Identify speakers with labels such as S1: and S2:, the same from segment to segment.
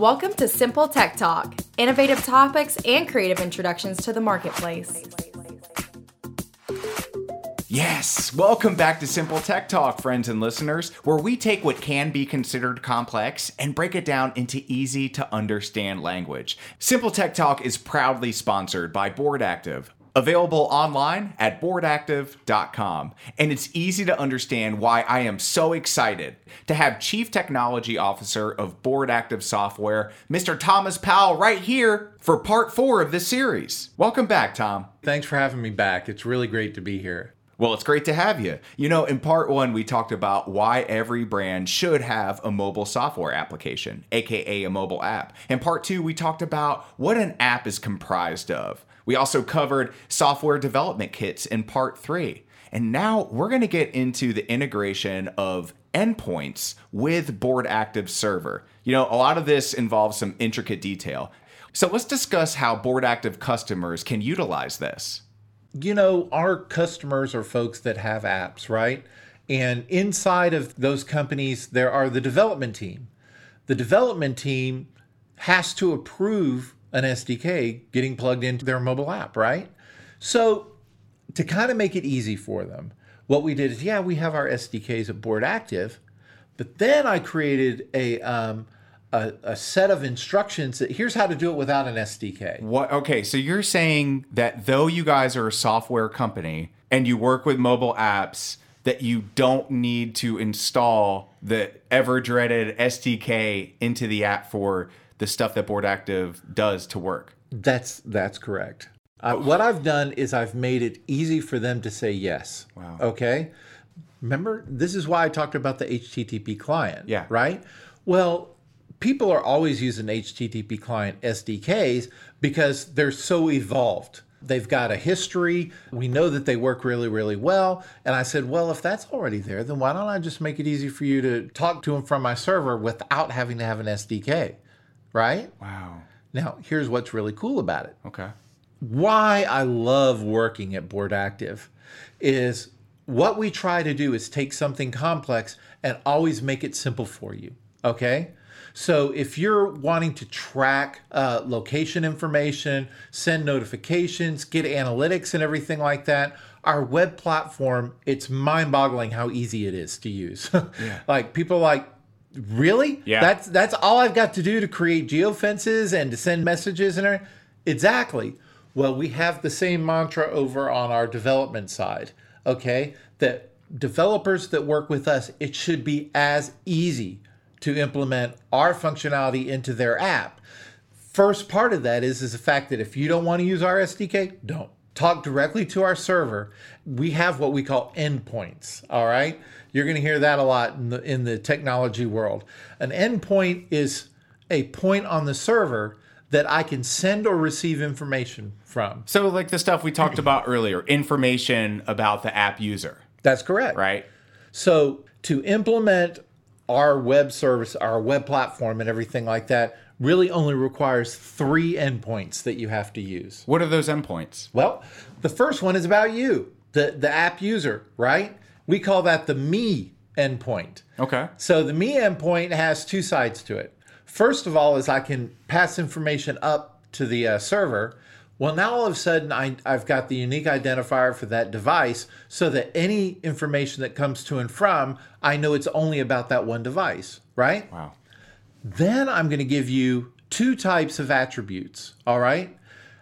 S1: Welcome to Simple Tech Talk, innovative topics and creative introductions to the marketplace.
S2: Yes, welcome back to Simple Tech Talk, friends and listeners, where we take what can be considered complex and break it down into easy to understand language. Simple Tech Talk is proudly sponsored by Board Active. Available online at boardactive.com. And it's easy to understand why I am so excited to have Chief Technology Officer of Board Active Software, Mr. Thomas Powell, right here for part four of this series. Welcome back, Tom.
S3: Thanks for having me back. It's really great to be here.
S2: Well, it's great to have you. You know, in part one, we talked about why every brand should have a mobile software application, aka a mobile app. In part two, we talked about what an app is comprised of. We also covered software development kits in part three. And now we're going to get into the integration of endpoints with Board Active Server. You know, a lot of this involves some intricate detail. So let's discuss how Board Active customers can utilize this.
S3: You know, our customers are folks that have apps, right? And inside of those companies, there are the development team. The development team has to approve an SDK getting plugged into their mobile app, right? So, to kind of make it easy for them, what we did is, yeah, we have our SDKs at Board Active, but then I created a um, a, a, set of instructions that here's how to do it without an SDK.
S2: What? Okay, so you're saying that though you guys are a software company and you work with mobile apps, that you don't need to install the ever dreaded SDK into the app for the stuff that Board Active does to work.
S3: That's that's correct. Uh, what I've done is I've made it easy for them to say yes.
S2: Wow.
S3: Okay. Remember, this is why I talked about the HTTP client.
S2: Yeah.
S3: Right. Well, people are always using HTTP client SDKs because they're so evolved. They've got a history. We know that they work really, really well. And I said, well, if that's already there, then why don't I just make it easy for you to talk to them from my server without having to have an SDK? Right?
S2: Wow.
S3: Now, here's what's really cool about it.
S2: Okay.
S3: Why I love working at Board Active is what we try to do is take something complex and always make it simple for you. Okay? So if you're wanting to track uh, location information, send notifications, get analytics and everything like that, our web platform, it's mind boggling how easy it is to use. yeah. like people like, really?
S2: Yeah.
S3: That's that's all I've got to do to create geofences and to send messages and everything. Exactly. Well, we have the same mantra over on our development side. Okay, that developers that work with us, it should be as easy to implement our functionality into their app. First part of that is is the fact that if you don't want to use our SDK, don't talk directly to our server. We have what we call endpoints. All right. You're going to hear that a lot in the in the technology world. An endpoint is a point on the server that I can send or receive information from.
S2: So like the stuff we talked about earlier, information about the app user.
S3: That's correct.
S2: Right?
S3: So to implement our web service, our web platform and everything like that really only requires 3 endpoints that you have to use.
S2: What are those endpoints?
S3: Well, the first one is about you, the the app user, right? We call that the me endpoint.
S2: Okay.
S3: So the me endpoint has two sides to it. First of all, is I can pass information up to the uh, server. Well, now all of a sudden I, I've got the unique identifier for that device so that any information that comes to and from, I know it's only about that one device, right?
S2: Wow.
S3: Then I'm going to give you two types of attributes, all right?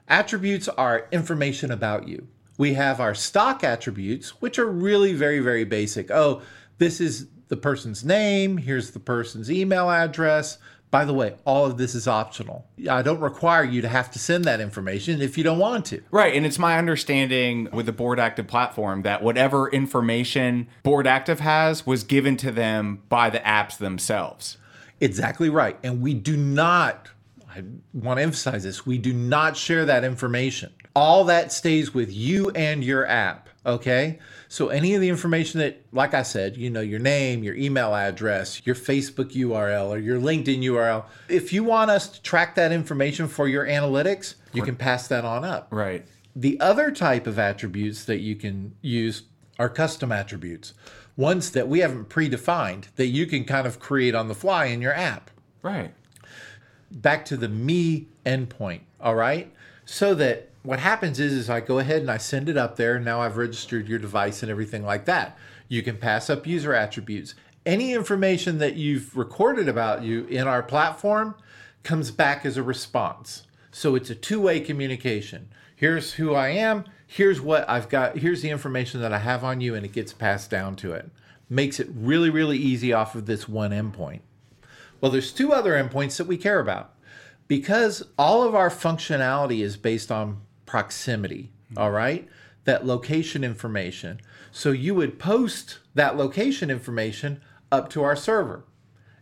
S3: Attributes are information about you we have our stock attributes, which are really very, very basic. Oh, this is the person's name, here's the person's email address. By the way, all of this is optional. I don't require you to have to send that information if you don't want to.
S2: Right. And it's my understanding with the Board Active platform that whatever information Board Active has was given to them by the apps themselves.
S3: Exactly right. And we do not, I want to emphasize this, we do not share that information all that stays with you and your app. Okay. So any of the information that, like I said, you know, your name, your email address, your Facebook URL, or your LinkedIn URL, if you want us to track that information for your analytics, you can pass that on up.
S2: Right.
S3: The other type of attributes that you can use are custom attributes, ones that we haven't predefined that you can kind of create on the fly in your app.
S2: Right.
S3: back to the me endpoint. All right. So that what happens is, is I go ahead and I send it up there. Now I've registered your device and everything like that. You can pass up user attributes. Any information that you've recorded about you in our platform comes back as a response. So it's a two way communication. Here's who I am. Here's what I've got. Here's the information that I have on you, and it gets passed down to it. Makes it really, really easy off of this one endpoint. Well, there's two other endpoints that we care about because all of our functionality is based on proximity, hmm. all right? That location information. So you would post that location information up to our server.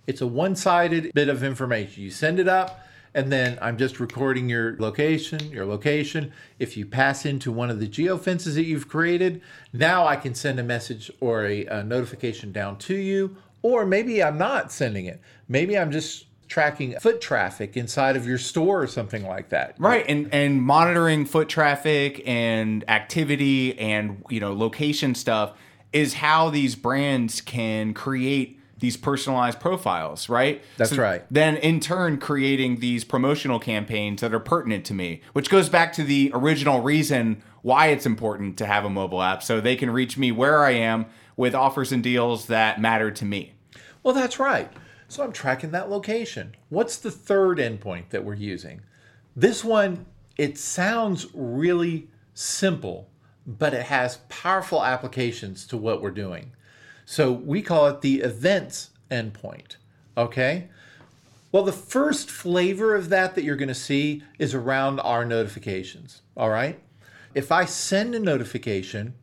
S3: It's a one sided bit of information. You send it up, and then I'm just recording your location, your location. If you pass into one of the geofences that you've created, now I can send a message or a, a notification down to you. Or maybe I'm not sending it. Maybe I'm just tracking foot traffic inside of your store or something like that.
S2: Right, and and monitoring foot traffic and activity and you know location stuff is how these brands can create these personalized profiles, right?
S3: That's right.
S2: Then in turn creating these promotional campaigns that are pertinent to me, which goes back to the original reason why it's important to have a mobile app so they can reach me where I am with offers and deals that matter to me.
S3: Well, that's right. So I'm tracking that location. What's the third endpoint that we're using? This one, it sounds really simple, but it has powerful applications to what we're doing. So we call it the events endpoint. Okay? Well, the first flavor of that that you're going to see is around our notifications. All right? If I send a notification,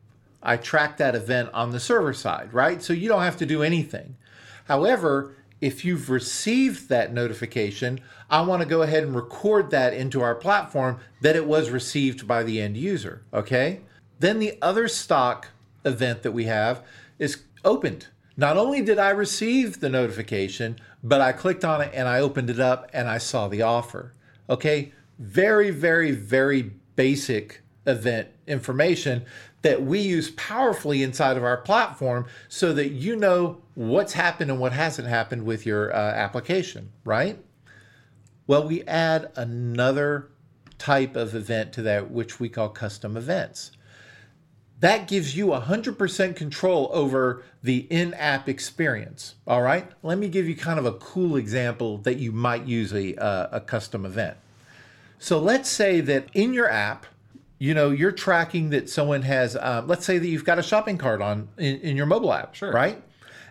S3: I track that event on the server side, right? So you don't have to do anything. However, if you've received that notification, I want to go ahead and record that into our platform that it was received by the end user. Okay? Then the other stock event that we have is opened. Not only did I receive the notification, but I clicked on it and I opened it up and I saw the offer. Okay? Very, very, very basic event information that we use powerfully inside of our platform so that you know what's happened and what hasn't happened with your uh, application, right? Well, we add another type of event to that, which we call custom events. That gives you 100% control over the in app experience. All right. Let me give you kind of a cool example that you might use a, uh, a custom event. So let's say that in your app, you know, you're tracking that someone has, um, let's say that you've got a shopping cart on in, in your mobile app,
S2: Sure.
S3: right?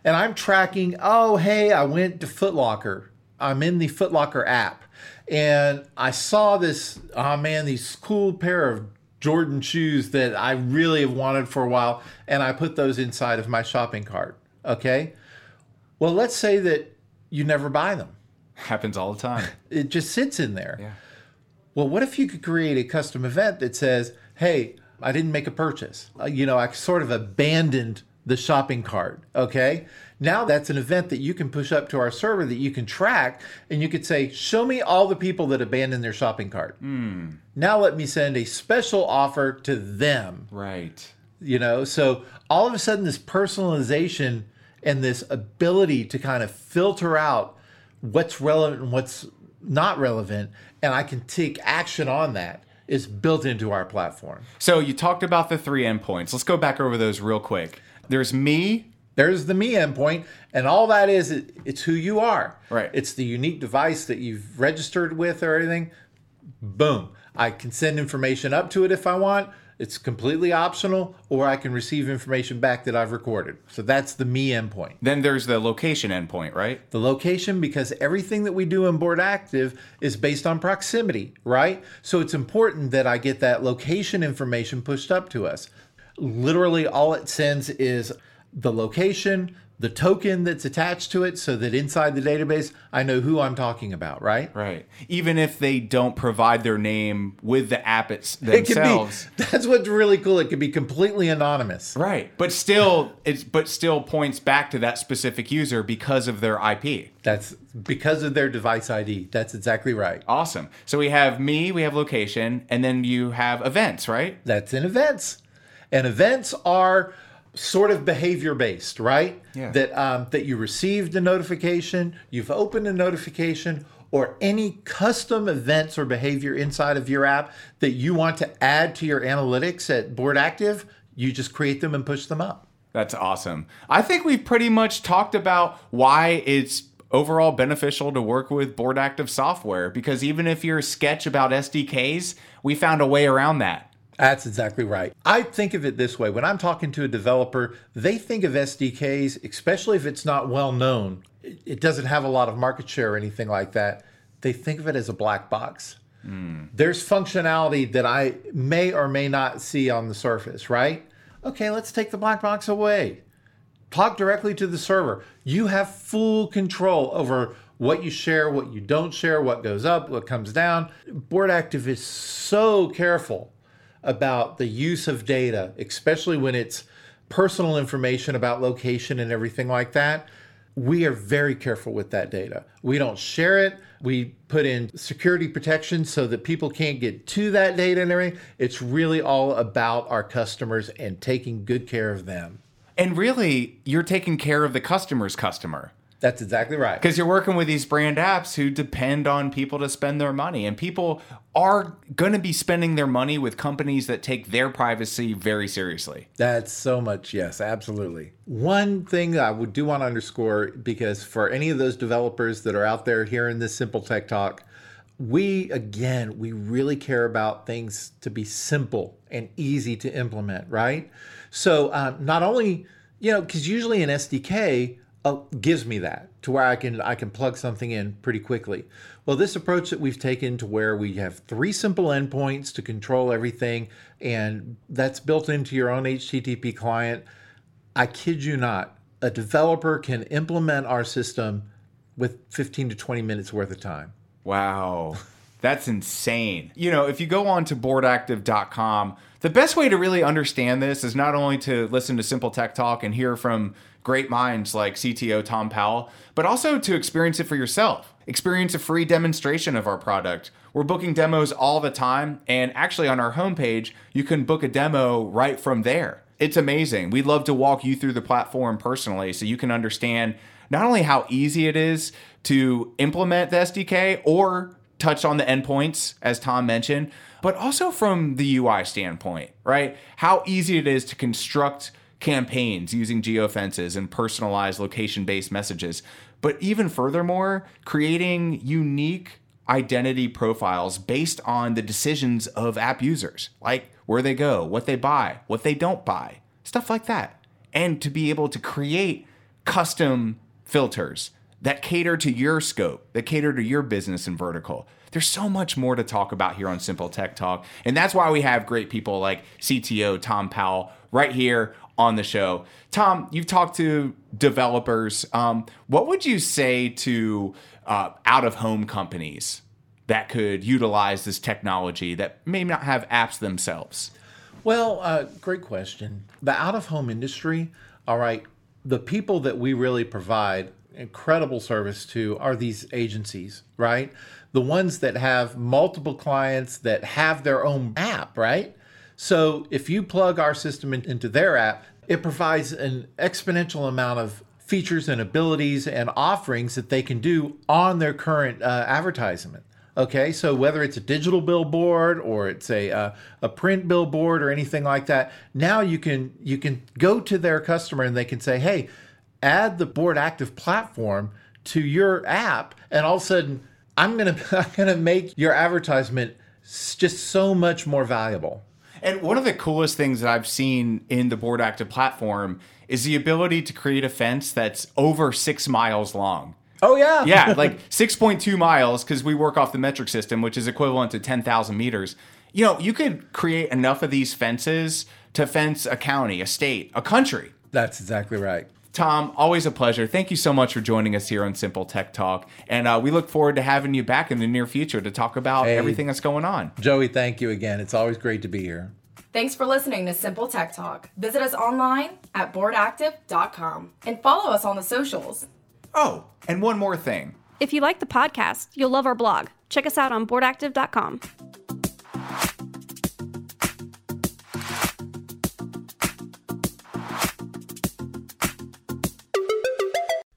S3: And I'm tracking, oh, hey, I went to Foot Locker. I'm in the Foot Locker app. And I saw this, oh man, these cool pair of Jordan shoes that I really have wanted for a while. And I put those inside of my shopping cart. Okay. Well, let's say that you never buy them,
S2: Happens all the time.
S3: it just sits in there.
S2: Yeah.
S3: Well, what if you could create a custom event that says, hey, I didn't make a purchase? Uh, you know, I sort of abandoned the shopping cart. Okay. Now that's an event that you can push up to our server that you can track and you could say, show me all the people that abandoned their shopping cart. Hmm. Now let me send a special offer to them
S2: Right.
S3: you know so all of a sudden this personalization and this ability to kind of filter out what's relevant and what's not relevant and i can take action on that is built into our platform
S2: So you talked about the three endpoints. Let's go back over those real quick. There's me.
S3: There's the me endpoint and all that is it- it's who you are.
S2: Right.
S3: it's the unique device that you've registered with or anything. Boom. I can send information up to it if i want. It's completely optional or i can receive information back that i've recorded. So that's the me endpoint.
S2: Then there's the location endpoint, right?
S3: the location because everything that we do in board active is based on proximity right? So it's important that i get that location information pushed up to us. Literally all it sends is the location the token that's attached to it so that inside the database i know who i'm talking about right
S2: Right. Even if they don't provide their name with the app it's
S3: it be that's what's really cool it could be completely anonymous
S2: Right. But still it's but still points back to that specific user because of their IP.
S3: that's because of their device id that's exactly right
S2: Awesome. So we have me, we have location, and then you have events, right?
S3: That's in events. And events are sort of behavior based, right?
S2: Yeah.
S3: That um, that you received a notification, you've opened a notification, or any custom events or behavior inside of your app that you want to add to your analytics at Board Active, you just create them and push them up.
S2: That's awesome. I think we've pretty much talked about why it's overall beneficial to work with board active software because even if you're sketch about SDKs, we found a way around that.
S3: That's exactly right. I think of it this way when I'm talking to a developer, they think of SDKs, especially if it's not well known, it doesn't have a lot of market share or anything like that. They think of it as a black box. Mm. There's functionality that I may or may not see on the surface, right? Okay, let's take the black box away. Talk directly to the server. You have full control over what you share, what you don't share, what goes up, what comes down. Board Active is so careful about the use of data, especially when it's personal information about location and everything like that. We are very careful with that data. We don't share it. We put in security protection so that people can't get to that data and everything. It's really all about our customers and taking good care of them.
S2: And really, you're taking care of the customer's customer.
S3: That's exactly right.
S2: Because you're working with these brand apps who depend on people to spend their money. And people are going to be spending their money with companies that take their privacy very seriously.
S3: That's so much, yes, absolutely. One thing I would do want to underscore because for any of those developers that are out there hearing this Simple Tech Talk, we, again, we really care about things to be simple and easy to implement, right? So um, not only, you know, because usually an SDK, uh, gives me that to where I can I can plug something in pretty quickly. Well, this approach that we've taken to where we have three simple endpoints to control everything, and that's built into your own HTTP client. I kid you not, a developer can implement our system with 15 to 20 minutes worth of time.
S2: Wow. That's insane. You know, if you go on to boardactive.com, the best way to really understand this is not only to listen to Simple Tech Talk and hear from great minds like CTO Tom Powell, but also to experience it for yourself. Experience a free demonstration of our product. We're booking demos all the time, and actually, on our homepage, you can book a demo right from there. It's amazing. We'd love to walk you through the platform personally so you can understand not only how easy it is to implement the SDK or touch on the endpoints, as Tom mentioned, but also from the UI standpoint, right? How easy it is to construct campaigns using geofences and personalized location based messages. But even furthermore, creating unique identity profiles based on the decisions of app users, like where they go, what they buy, what they don't buy, stuff like that. And to be able to create custom filters that cater to your scope, that cater to your business and vertical. There's so much more to talk about here on Simple Tech Talk. And that's why we have great people like CTO Tom Powell right here on the show. Tom, you've talked to developers. Um, what would you say to uh, out of home companies that could utilize this technology that may not have apps themselves?
S3: Well, uh, great question. The out of home industry, all right, the people that we really provide incredible service to are these agencies, right? The ones that have multiple clients that have their own app, right? So if you plug our system in, into their app, it provides an exponential amount of features and abilities and offerings that they can do on their current uh, advertisement. Okay, so whether it's a digital billboard or it's a uh, a print billboard or anything like that, now you can you can go to their customer and they can say, "Hey, add the Board Active platform to your app, and all of a sudden, I'm gonna I'm gonna make your advertisement just so much more valuable.
S2: And one of the coolest things that I've seen in the Board Active platform is the ability to create a fence that's over six miles long.
S3: Oh yeah,
S2: yeah, like six point two miles because we work off the metric system, which is equivalent to ten thousand meters. You know, you could create enough of these fences to fence a county, a state, a country.
S3: That's exactly right.
S2: Tom, always a pleasure. Thank you so much for joining us here on Simple Tech Talk. And uh, we look forward to having you back in the near future to talk about hey, everything that's going on.
S3: Joey, thank you again. It's always great to be here.
S1: Thanks for listening to Simple Tech Talk. Visit us online at boardactive.com and follow us on the socials.
S2: Oh, and one more thing.
S4: If you like the podcast, you'll love our blog. Check us out on boardactive.com.